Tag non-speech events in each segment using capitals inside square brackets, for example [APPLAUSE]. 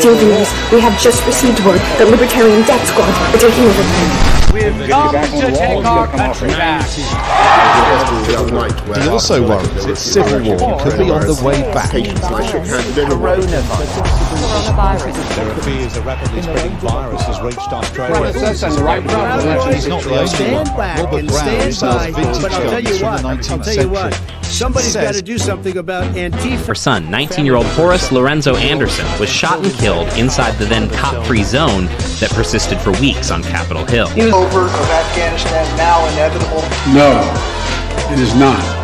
Dear viewers, we have just received word that Libertarian Death Squad are taking over. We've come to take our country back. He also worries its civil war could be on the way back. There fears a rapidly spreading virus has reached Australia. He's not the only Stand one. back Robert and Brown sells vintage But I'll tell guns from the 19th tell you what. century. Somebody's got to do something about Antifa. Her son, 19 year old Horace Lorenzo Anderson, was shot and killed inside the then cop free zone that persisted for weeks on Capitol Hill. Over of Afghanistan now inevitable? No, it is not.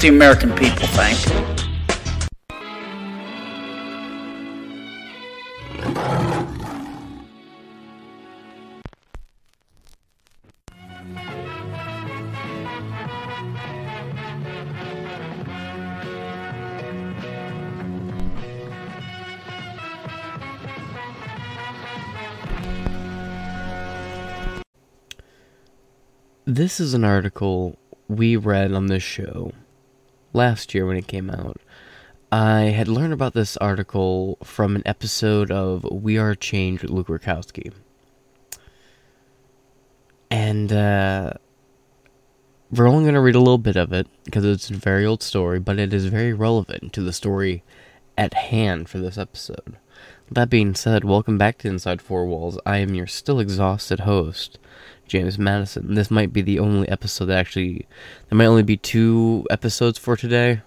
the American people think. This is an article we read on this show last year when it came out. I had learned about this article from an episode of We Are Change with Luke Rudkowski. And uh, we're only going to read a little bit of it because it's a very old story, but it is very relevant to the story at hand for this episode. That being said, welcome back to Inside Four Walls. I am your still exhausted host, James Madison. This might be the only episode that actually. There might only be two episodes for today.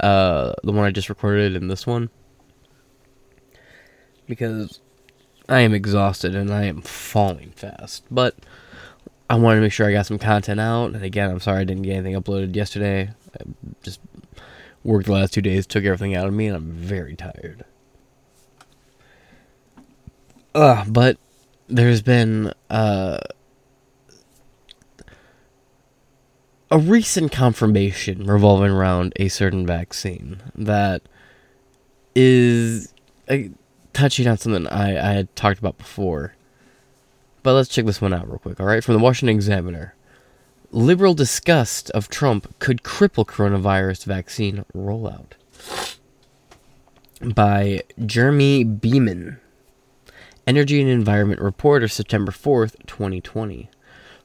Uh, the one I just recorded and this one. Because I am exhausted and I am falling fast. But I wanted to make sure I got some content out. And again, I'm sorry I didn't get anything uploaded yesterday. I just worked the last two days, took everything out of me, and I'm very tired. Uh, but there's been uh, a recent confirmation revolving around a certain vaccine that is uh, touching on something I, I had talked about before. But let's check this one out real quick, alright? From the Washington Examiner. Liberal disgust of Trump could cripple coronavirus vaccine rollout. By Jeremy Beaman. Energy and Environment Reporter, September 4th, 2020.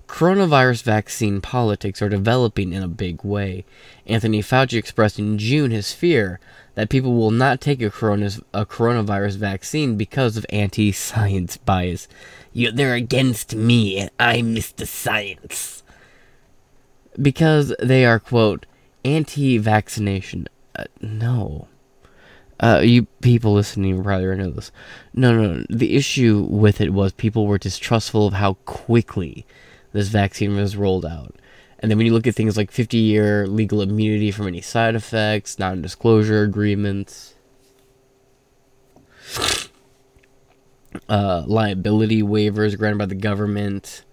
Coronavirus vaccine politics are developing in a big way. Anthony Fauci expressed in June his fear that people will not take a, coronas, a coronavirus vaccine because of anti science bias. You, they're against me, and I'm Mr. Science. Because they are, quote, anti vaccination. Uh, no. Uh, you people listening probably already know this. No, no, no. The issue with it was people were distrustful of how quickly this vaccine was rolled out. And then when you look at things like 50 year legal immunity from any side effects, non disclosure agreements, uh, liability waivers granted by the government,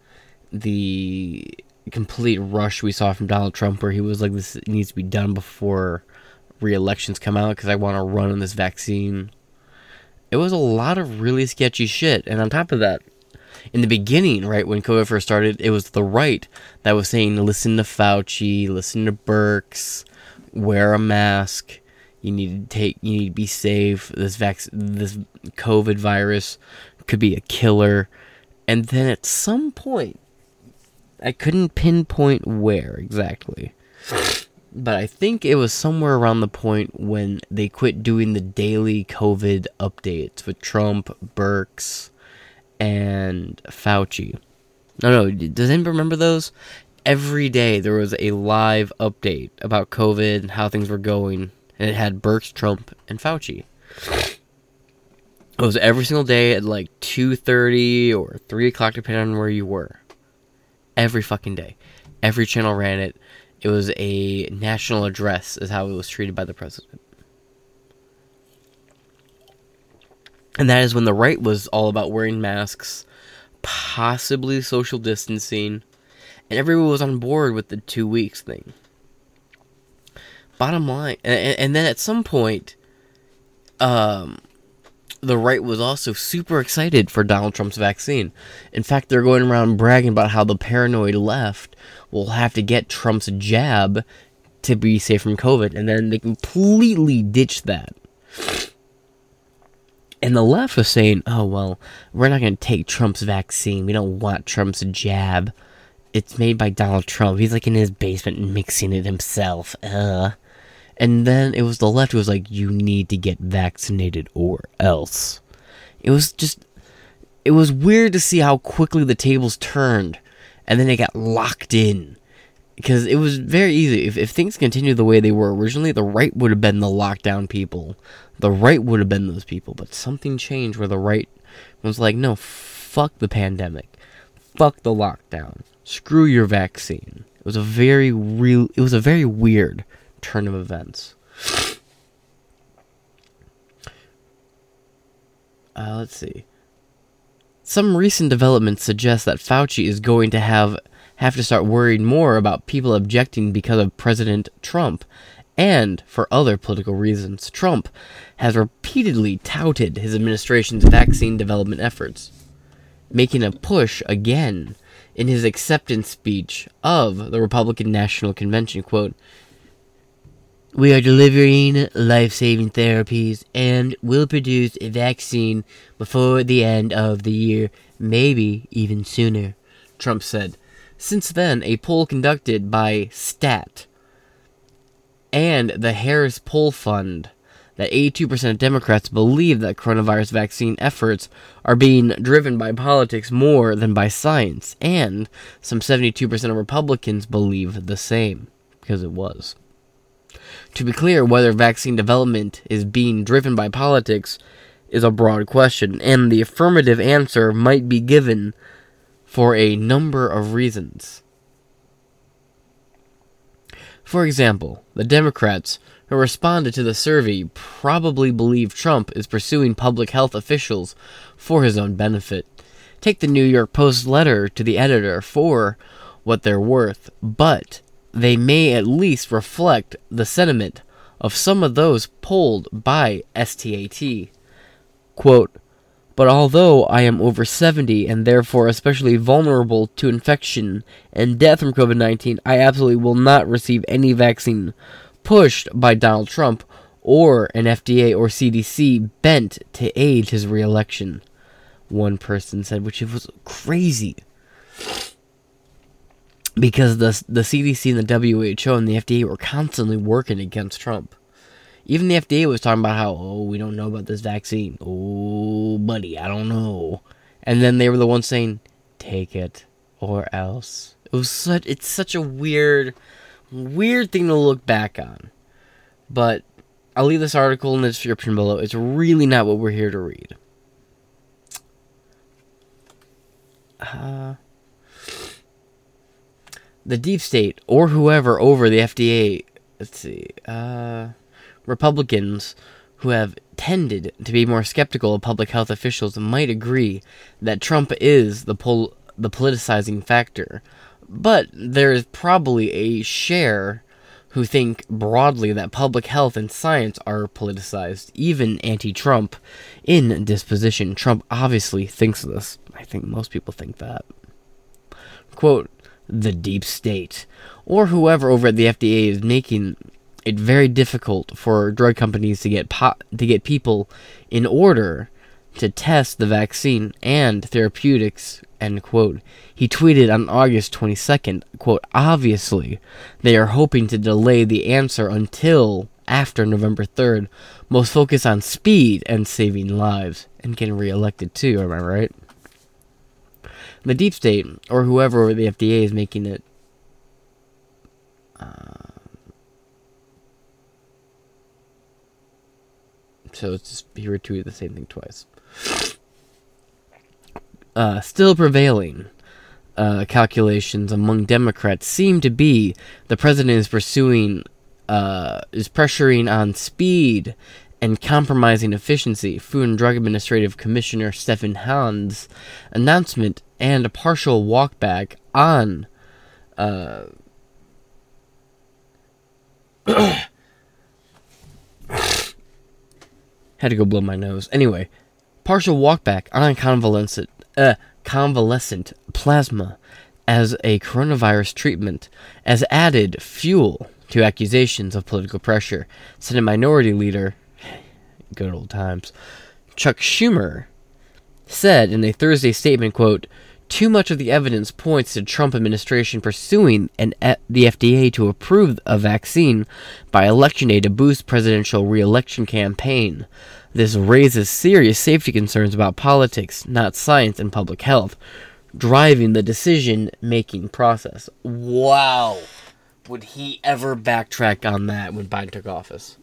the complete rush we saw from Donald Trump where he was like, this needs to be done before re-elections come out because I want to run on this vaccine. It was a lot of really sketchy shit, and on top of that, in the beginning, right when COVID first started, it was the right that was saying, "Listen to Fauci, listen to Birx, wear a mask. You need to take, you need to be safe. This this COVID virus could be a killer." And then at some point, I couldn't pinpoint where exactly. But I think it was somewhere around the point when they quit doing the daily COVID updates with Trump, Birx, and Fauci. No, no, does anybody remember those? Every day there was a live update about COVID and how things were going, and it had Birx, Trump, and Fauci. It was every single day at like 2.30 or 3 o'clock, depending on where you were. Every fucking day. Every channel ran it. It was a national address, is how it was treated by the president. And that is when the right was all about wearing masks, possibly social distancing, and everyone was on board with the two weeks thing. Bottom line, and, and then at some point, um, the right was also super excited for Donald Trump's vaccine. In fact, they're going around bragging about how the paranoid left will have to get Trump's jab to be safe from COVID, and then they completely ditched that. And the left was saying, oh, well, we're not going to take Trump's vaccine. We don't want Trump's jab. It's made by Donald Trump. He's like in his basement mixing it himself. Uh. And then it was the left who was like, you need to get vaccinated or else. It was just, it was weird to see how quickly the tables turned and then it got locked in. Because it was very easy. If, if things continue the way they were originally, the right would have been the lockdown people. The right would have been those people. But something changed where the right was like, no, fuck the pandemic. Fuck the lockdown. Screw your vaccine. It was a very real, it was a very weird turn of events. [SIGHS] Uh, let's see. Some recent developments suggest that Fauci is going to have have to start worrying more about people objecting because of President Trump and for other political reasons. Trump has repeatedly touted his administration's vaccine development efforts, making a push again in his acceptance speech of the Republican National Convention, quote, we are delivering life saving therapies and will produce a vaccine before the end of the year, maybe even sooner, Trump said. Since then, a poll conducted by STAT and the Harris Poll Fund that 82% of Democrats believe that coronavirus vaccine efforts are being driven by politics more than by science, and some 72% of Republicans believe the same, because it was. To be clear, whether vaccine development is being driven by politics is a broad question, and the affirmative answer might be given for a number of reasons. For example, the Democrats who responded to the survey probably believe Trump is pursuing public health officials for his own benefit. Take the New York Post letter to the editor for what they're worth, but they may at least reflect the sentiment of some of those polled by STAT. Quote, but although I am over 70 and therefore especially vulnerable to infection and death from COVID 19, I absolutely will not receive any vaccine pushed by Donald Trump or an FDA or CDC bent to aid his reelection. One person said, which was crazy because the the CDC and the WHO and the FDA were constantly working against Trump. Even the FDA was talking about how oh we don't know about this vaccine. Oh buddy, I don't know. And then they were the ones saying take it or else. It was such it's such a weird weird thing to look back on. But I'll leave this article in the description below. It's really not what we're here to read. Uh the deep state or whoever over the FDA, let's see, uh, Republicans who have tended to be more skeptical of public health officials might agree that Trump is the pol- the politicizing factor, but there is probably a share who think broadly that public health and science are politicized, even anti Trump in disposition. Trump obviously thinks this. I think most people think that. Quote, the deep state, or whoever over at the FDA is making it very difficult for drug companies to get po- to get people in order to test the vaccine and therapeutics end quote. He tweeted on august 22nd quote obviously they are hoping to delay the answer until after november 3rd most focus on speed and saving lives and getting reelected too am i right? The deep state or whoever the fda is making it uh, so it's just, he retweeted the same thing twice. Uh, still prevailing uh, calculations among Democrats seem to be the president is pursuing, uh, is pressuring on speed and compromising efficiency. Food and Drug Administrative Commissioner Stephen Hahn's announcement and a partial walkback on. Uh, Had to go blow my nose. Anyway, partial walkback on convalescent, uh, convalescent plasma as a coronavirus treatment as added fuel to accusations of political pressure. Senate Minority Leader, good old times, Chuck Schumer said in a Thursday statement, quote, too much of the evidence points to Trump administration pursuing an, the FDA to approve a vaccine by election day to boost presidential reelection campaign. This raises serious safety concerns about politics, not science and public health, driving the decision making process. Wow. Would he ever backtrack on that when Biden took office?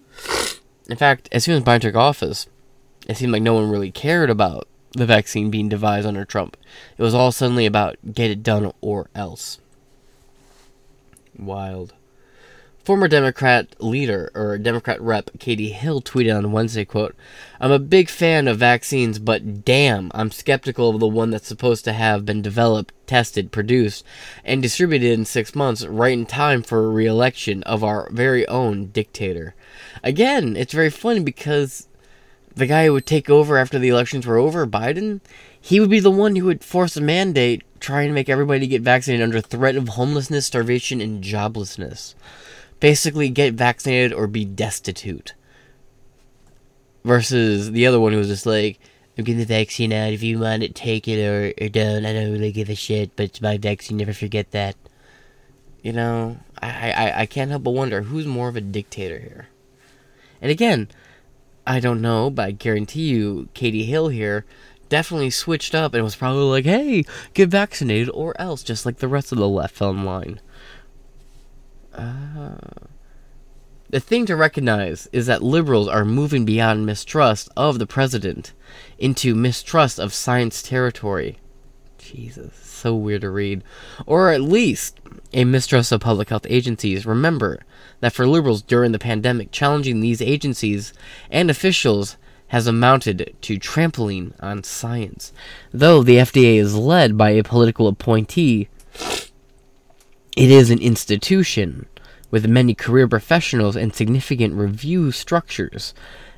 In fact, as soon as Biden took office, it seemed like no one really cared about the vaccine being devised under Trump. It was all suddenly about get it done or else. Wild. Former Democrat leader or Democrat rep Katie Hill tweeted on Wednesday, quote, I'm a big fan of vaccines, but damn, I'm skeptical of the one that's supposed to have been developed, tested, produced, and distributed in six months, right in time for a re-election of our very own dictator. Again, it's very funny because the guy who would take over after the elections were over, Biden, he would be the one who would force a mandate trying to make everybody get vaccinated under threat of homelessness, starvation, and joblessness. Basically, get vaccinated or be destitute. Versus the other one who was just like, I'm getting the vaccine out. If you want it, take it or, or don't. I don't really give a shit, but it's my vaccine. Never forget that. You know, I, I, I can't help but wonder who's more of a dictator here. And again, I don't know, but I guarantee you, Katie Hill here definitely switched up and was probably like, hey, get vaccinated or else, just like the rest of the left fell in line. Uh, the thing to recognize is that liberals are moving beyond mistrust of the president into mistrust of science territory. Jesus, so weird to read. Or at least a mistrust of public health agencies. Remember that for liberals during the pandemic, challenging these agencies and officials has amounted to trampling on science. Though the FDA is led by a political appointee, it is an institution with many career professionals and significant review structures.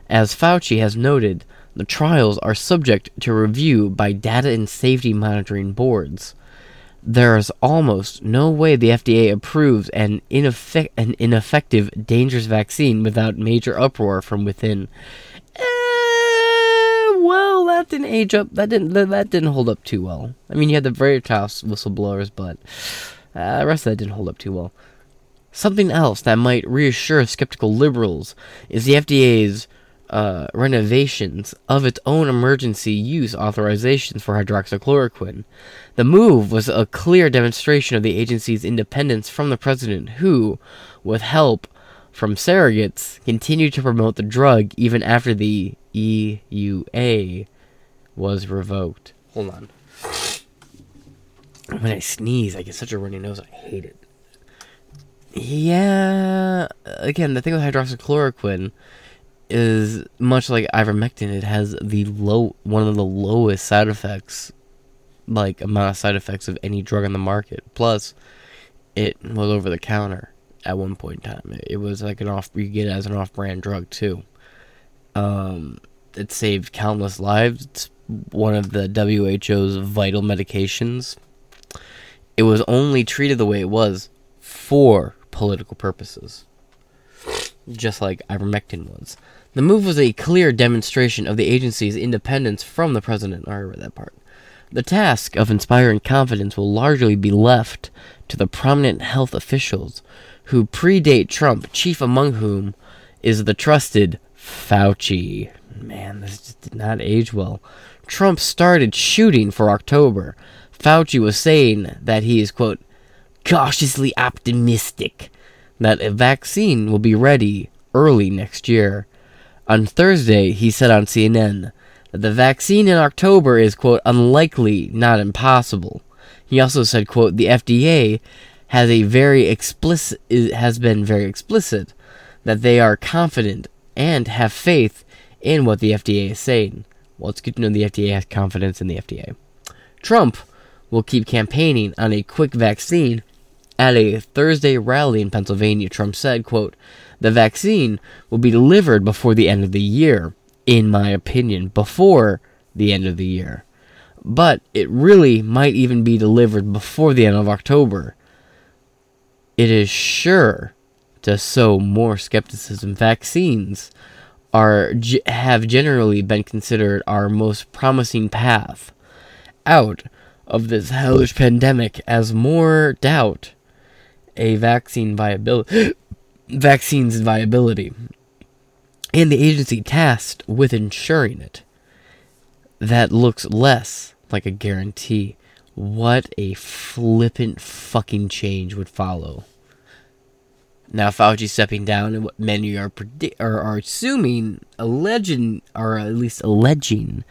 As Fauci has noted, the trials are subject to review by data and safety monitoring boards. There is almost no way the FDA approves an, an ineffective, dangerous vaccine without major uproar from within. Eh, well, that didn't age up. That didn't. That didn't hold up too well. I mean, you had the Veritas whistleblowers, but uh, the rest of that didn't hold up too well. Something else that might reassure skeptical liberals is the FDA's uh, renovations of its own emergency use authorizations for hydroxychloroquine. The move was a clear demonstration of the agency's independence from the president, who, with help from surrogates, continued to promote the drug even after the EUA was revoked. Hold on. When I sneeze, I get such a runny nose. I hate it. Yeah. Again, the thing with hydroxychloroquine is much like ivermectin. It has the low, one of the lowest side effects, like amount of side effects of any drug on the market. Plus, it was over the counter. at one point in time. It was like an off you get it as an off-brand drug too. Um, it saved countless lives. It's one of the WHO's vital medications. It was only treated the way it was for political purposes, just like ivermectin was. The move was a clear demonstration of the agency's independence from the president. I read that part. The task of inspiring confidence will largely be left to the prominent health officials who predate Trump, chief among whom is the trusted Fauci. Man, this just did not age well. Trump started shooting for October. Fauci was saying that he is, quote, cautiously optimistic that a vaccine will be ready early next year. On Thursday, he said on CNN that the vaccine in October is, quote, unlikely, not impossible. He also said, quote, the FDA has a very explicit has been very explicit that they are confident and have faith in what the FDA is saying. Well, it's good to know the FDA has confidence in the FDA. Trump will keep campaigning on a quick vaccine at a Thursday rally in Pennsylvania. Trump said, quote, the vaccine will be delivered before the end of the year, in my opinion, before the end of the year. But it really might even be delivered before the end of October. It is sure to sow more skepticism. Vaccines are have generally been considered our most promising path out of this hellish pandemic as more doubt a vaccine viability [GASPS] vaccine's viability. And the agency tasked with ensuring it. That looks less like a guarantee. What a flippant fucking change would follow. Now Fauci stepping down and what many are predi- or are assuming alleging or at least alleging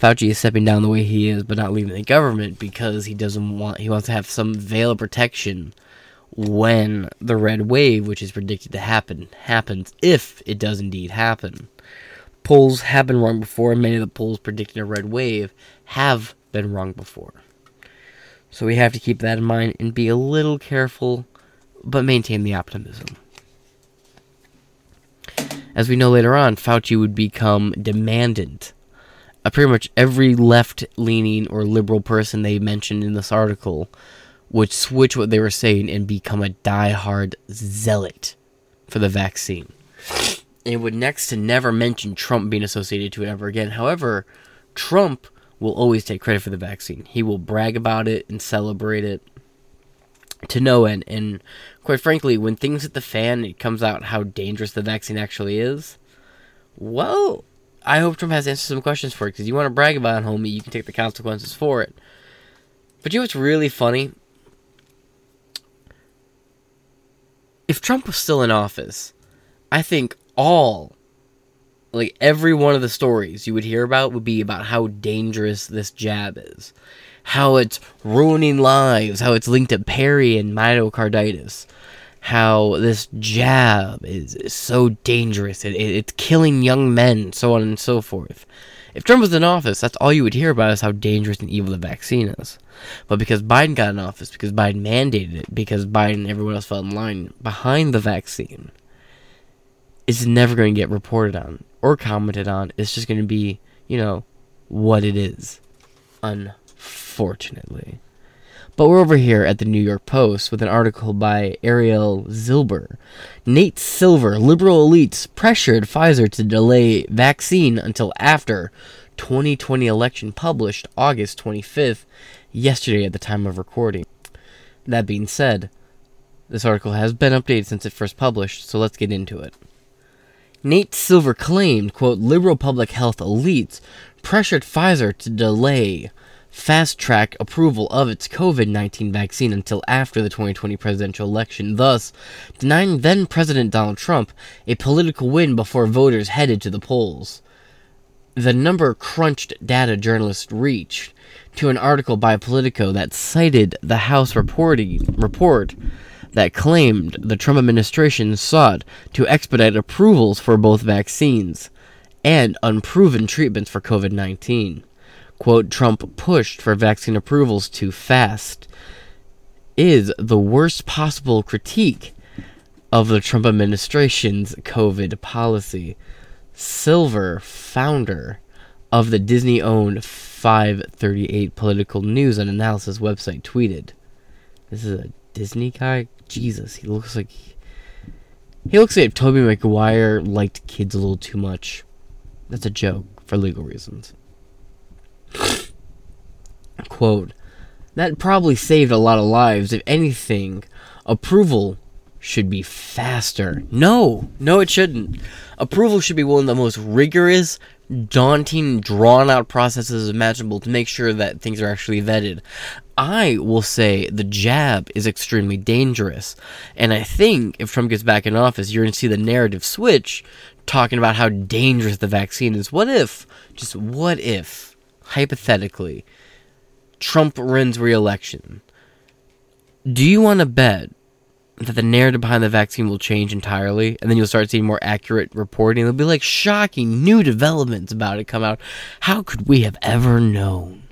Fauci is stepping down the way he is, but not leaving the government because he doesn't want he wants to have some veil of protection when the red wave, which is predicted to happen, happens if it does indeed happen. Polls have been wrong before, and many of the polls predicting a red wave have been wrong before. So we have to keep that in mind and be a little careful, but maintain the optimism. As we know later on, Fauci would become demandant uh, pretty much every left leaning or liberal person they mentioned in this article would switch what they were saying and become a die-hard zealot for the vaccine. It would next to never mention Trump being associated to it ever again. However, Trump will always take credit for the vaccine. He will brag about it and celebrate it to no end. And quite frankly, when things hit the fan, it comes out how dangerous the vaccine actually is. Well, I hope Trump has answered some questions for it because you want to brag about it, homie, you can take the consequences for it. But you know what's really funny? If Trump was still in office, I think all, like every one of the stories you would hear about would be about how dangerous this jab is, how it's ruining lives, how it's linked to peri and myocarditis, how this jab is, is so dangerous. It, it, it's killing young men, so on and so forth. If Trump was in office, that's all you would hear about is how dangerous and evil the vaccine is. But because Biden got in office, because Biden mandated it, because Biden and everyone else fell in line behind the vaccine, it's never going to get reported on or commented on. It's just going to be, you know, what it is. Unfortunately. But we're over here at the New York Post with an article by Ariel Zilber. Nate Silver, liberal elites pressured Pfizer to delay vaccine until after 2020 election published August 25th, yesterday at the time of recording. That being said, this article has been updated since it first published, so let's get into it. Nate Silver claimed, quote, liberal public health elites pressured Pfizer to delay fast track approval of its COVID 19 vaccine until after the 2020 presidential election, thus denying then President Donald Trump a political win before voters headed to the polls. The number crunched data journalists reached to an article by Politico that cited the House reporting, report that claimed the Trump administration sought to expedite approvals for both vaccines and unproven treatments for COVID 19 quote, Trump pushed for vaccine approvals too fast, is the worst possible critique of the Trump administration's COVID policy. Silver, founder of the Disney owned 538 Political News and Analysis website, tweeted This is a Disney guy? Jesus, he looks like. He looks like Tobey Maguire liked kids a little too much. That's a joke for legal reasons. Quote, that probably saved a lot of lives. If anything, approval should be faster. No, no, it shouldn't. Approval should be one of the most rigorous, daunting, drawn out processes imaginable to make sure that things are actually vetted. I will say the jab is extremely dangerous. And I think if Trump gets back in office, you're going to see the narrative switch talking about how dangerous the vaccine is. What if, just what if, hypothetically, Trump wins re election? Do you want to bet that the narrative behind the vaccine will change entirely, and then you'll start seeing more accurate reporting. There'll be like shocking new developments about it come out. How could we have ever known?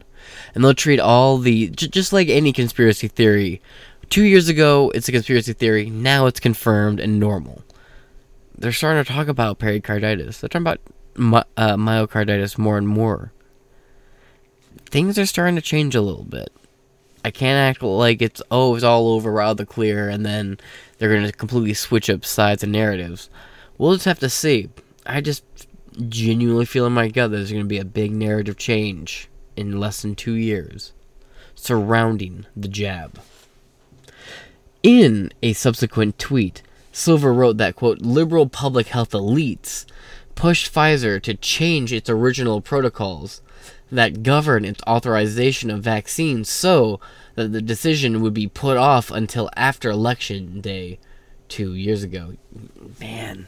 And they'll treat all the j- just like any conspiracy theory. Two years ago, it's a conspiracy theory. Now it's confirmed and normal. They're starting to talk about pericarditis. They're talking about my, uh, myocarditis more and more. Things are starting to change a little bit. I can't act like it's oh it's all over, we're out the clear, and then they're gonna completely switch up sides and narratives. We'll just have to see. I just genuinely feel in my gut there's gonna be a big narrative change in less than two years surrounding the jab. In a subsequent tweet, Silver wrote that quote liberal public health elites pushed Pfizer to change its original protocols that govern its authorization of vaccines so that the decision would be put off until after election day two years ago. Man.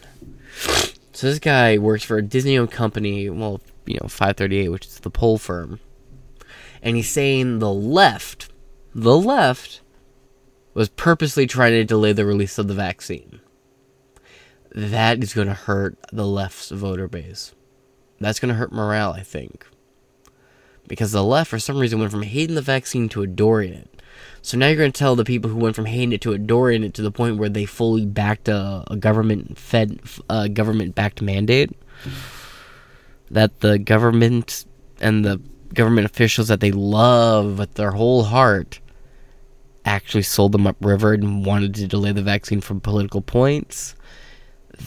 So this guy works for a Disney owned company, well, you know, 538, which is the poll firm. And he's saying the left, the left, was purposely trying to delay the release of the vaccine. That is going to hurt the left's voter base. That's going to hurt morale, I think because the left, for some reason, went from hating the vaccine to adoring it. So now you're going to tell the people who went from hating it to adoring it to the point where they fully backed a, a government fed, uh, government backed mandate that the government and the government officials that they love with their whole heart actually sold them upriver and wanted to delay the vaccine for political points.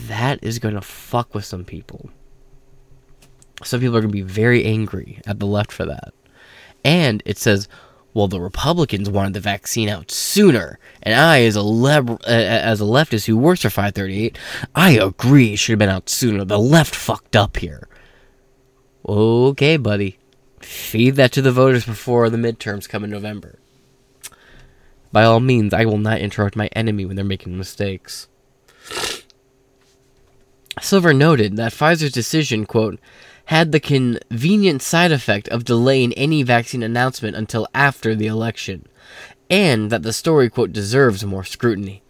That is going to fuck with some people. Some people are going to be very angry at the left for that. And it says, well, the Republicans wanted the vaccine out sooner, and I, as a leb- uh, as a leftist who works for 538, I agree it should have been out sooner. The left fucked up here. Okay, buddy, feed that to the voters before the midterms come in November. By all means, I will not interrupt my enemy when they're making mistakes. Silver noted that Pfizer's decision, quote, had the convenient side effect of delaying any vaccine announcement until after the election, and that the story, quote, deserves more scrutiny.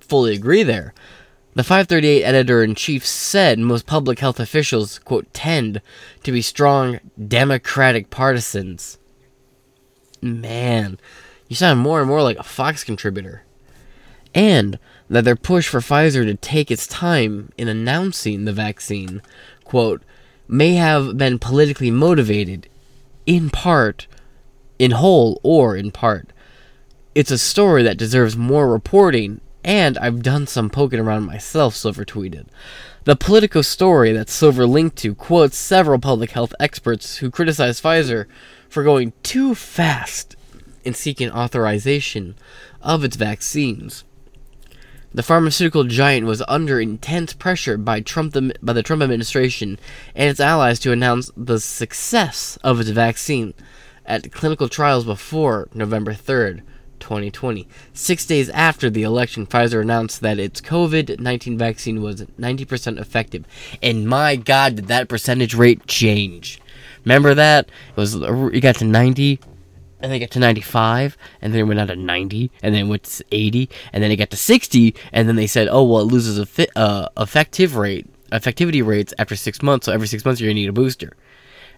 Fully agree there. The 538 editor in chief said most public health officials, quote, tend to be strong Democratic partisans. Man, you sound more and more like a Fox contributor. And that their push for Pfizer to take its time in announcing the vaccine, quote, may have been politically motivated, in part, in whole, or in part. It's a story that deserves more reporting, and I've done some poking around myself, Silver tweeted. The Politico story that Silver linked to quotes several public health experts who criticize Pfizer for going too fast in seeking authorization of its vaccines. The pharmaceutical giant was under intense pressure by Trump the, by the Trump administration and its allies to announce the success of its vaccine at clinical trials before November 3rd, 2020. 6 days after the election, Pfizer announced that its COVID-19 vaccine was 90% effective. And my god, did that percentage rate change. Remember that? It was it got to 90 and then it got to 95, and then it went down to 90, and then it went to 80, and then it got to 60, and then they said, oh, well, it loses a fi- uh, effective rate, effectivity rates after six months, so every six months you're going to need a booster.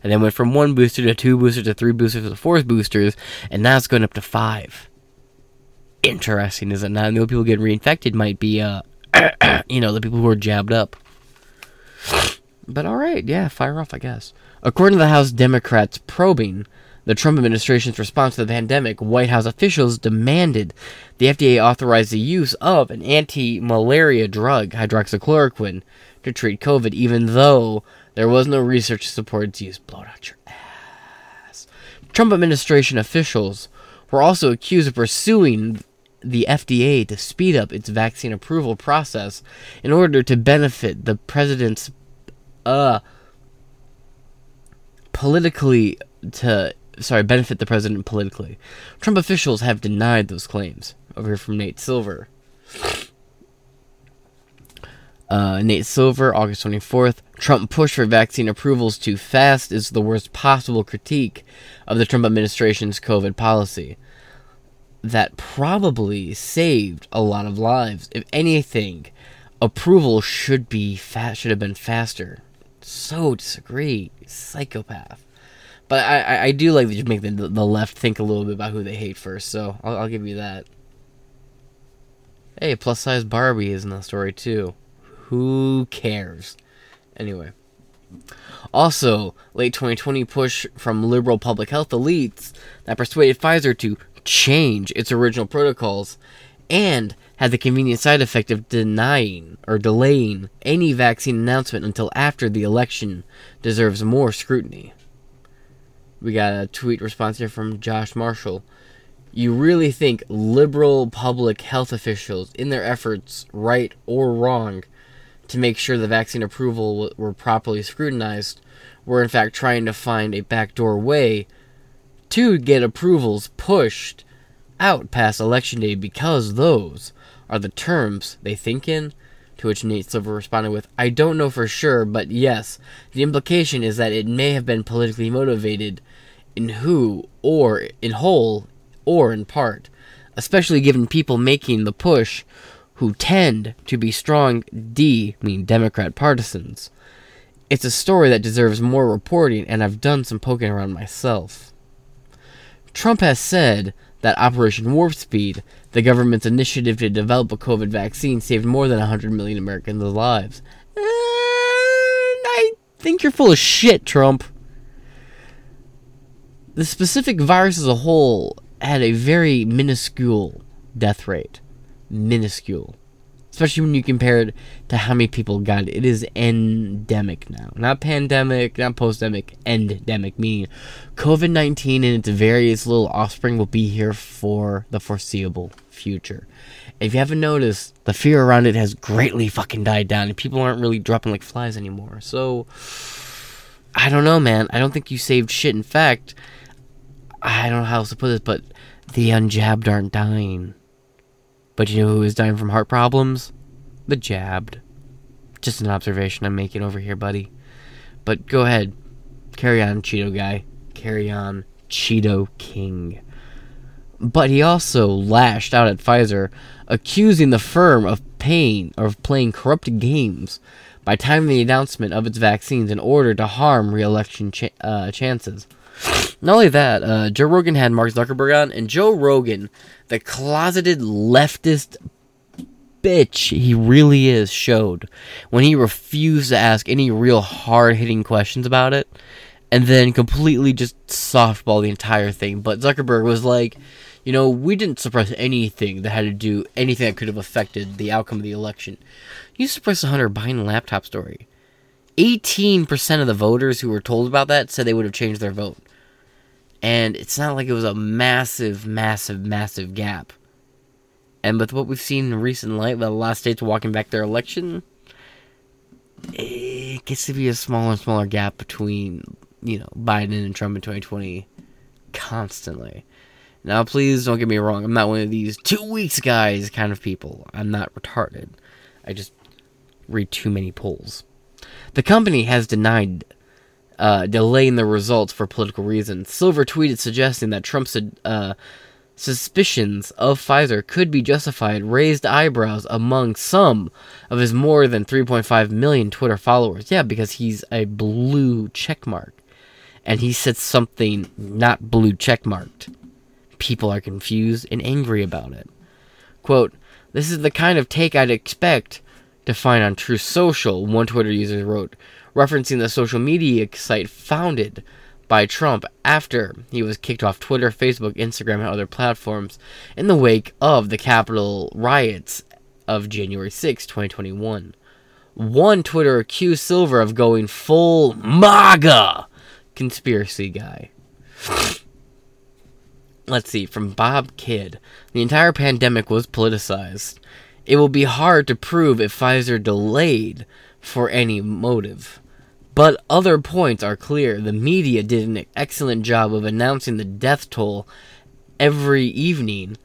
And then went from one booster to two boosters to three boosters to four boosters, and now it's going up to five. Interesting, is it not? And the people getting reinfected might be uh, [CLEARS THROAT] you know, the people who are jabbed up. But all right, yeah, fire off, I guess. According to the House Democrats probing the Trump administration's response to the pandemic, White House officials demanded the FDA authorize the use of an anti malaria drug, hydroxychloroquine, to treat COVID, even though there was no research to support its use. Blow it out your ass. Trump administration officials were also accused of pursuing the FDA to speed up its vaccine approval process in order to benefit the president's uh politically to sorry benefit the president politically. Trump officials have denied those claims. Over here from Nate Silver. Uh, Nate Silver, August 24th. Trump push for vaccine approvals too fast is the worst possible critique of the Trump administration's COVID policy. That probably saved a lot of lives. If anything, approval should be fast, should have been faster. So disagree, psychopath. But I, I, do like you make the, the left think a little bit about who they hate first, so I'll, I'll give you that. Hey, plus size Barbie is in the story too. Who cares? Anyway. Also, late 2020 push from liberal public health elites that persuaded Pfizer to change its original protocols and had the convenient side effect of denying or delaying any vaccine announcement until after the election deserves more scrutiny. We got a tweet response here from Josh Marshall. You really think liberal public health officials, in their efforts, right or wrong, to make sure the vaccine approval were properly scrutinized, were in fact trying to find a backdoor way to get approvals pushed out past election day because those are the terms they think in? To which Nate Silver responded with, I don't know for sure, but yes, the implication is that it may have been politically motivated in who, or in whole, or in part, especially given people making the push who tend to be strong D, mean Democrat partisans. It's a story that deserves more reporting, and I've done some poking around myself. Trump has said that Operation Warp Speed, the government's initiative to develop a COVID vaccine, saved more than 100 million Americans' lives. And I think you're full of shit, Trump. The specific virus as a whole had a very minuscule death rate minuscule. Especially when you compare it to how many people got it. It is endemic now. Not pandemic, not postdemic, endemic, meaning COVID 19 and its various little offspring will be here for the foreseeable future. If you haven't noticed, the fear around it has greatly fucking died down, and people aren't really dropping like flies anymore. So, I don't know, man. I don't think you saved shit. In fact, I don't know how else to put this, but the unjabbed aren't dying. But you know who is dying from heart problems? The jabbed. Just an observation I'm making over here, buddy. But go ahead. Carry on, Cheeto guy. Carry on, Cheeto King. But he also lashed out at Pfizer, accusing the firm of paying of playing corrupt games by timing the announcement of its vaccines in order to harm re-election uh, chances. Not only that, uh, Joe Rogan had Mark Zuckerberg on, and Joe Rogan, the closeted leftist bitch he really is, showed when he refused to ask any real hard hitting questions about it, and then completely just softball the entire thing. But Zuckerberg was like, you know, we didn't suppress anything that had to do anything that could have affected the outcome of the election. You suppressed the Hunter Biden laptop story. 18% of the voters who were told about that said they would have changed their vote. And it's not like it was a massive, massive, massive gap. And with what we've seen in recent light, with a lot of states walking back their election, it gets to be a smaller and smaller gap between, you know, Biden and Trump in 2020 constantly. Now, please don't get me wrong. I'm not one of these two weeks guys kind of people. I'm not retarded. I just read too many polls. The company has denied uh, delaying the results for political reasons. Silver tweeted suggesting that Trump's uh, suspicions of Pfizer could be justified, raised eyebrows among some of his more than 3.5 million Twitter followers. Yeah, because he's a blue checkmark. And he said something not blue checkmarked. People are confused and angry about it. Quote, This is the kind of take I'd expect to find on Truth Social, one Twitter user wrote, referencing the social media site founded by Trump after he was kicked off Twitter, Facebook, Instagram, and other platforms in the wake of the Capitol riots of January 6, 2021. One Twitter accused Silver of going full MAGA conspiracy guy. Let's see, from Bob Kidd. The entire pandemic was politicized. It will be hard to prove if Pfizer delayed for any motive. But other points are clear. The media did an excellent job of announcing the death toll every evening.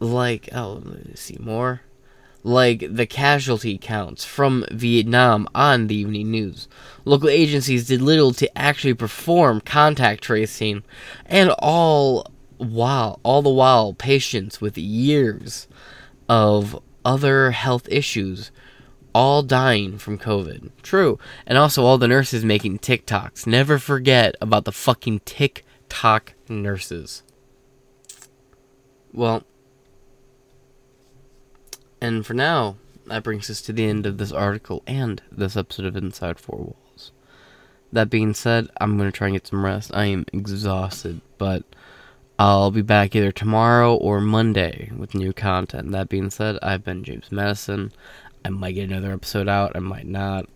Like, oh, let me see more. Like the casualty counts from Vietnam on the evening news. Local agencies did little to actually perform contact tracing, and all while, all the while, patients with years of other health issues all dying from COVID. True. And also all the nurses making TikToks. Never forget about the fucking TikTok nurses. Well, and for now, that brings us to the end of this article and this episode of Inside Four Walls. That being said, I'm going to try and get some rest. I am exhausted, but I'll be back either tomorrow or Monday with new content. That being said, I've been James Madison. I might get another episode out, I might not.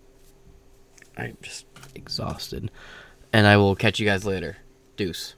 I'm just exhausted. And I will catch you guys later. Deuce.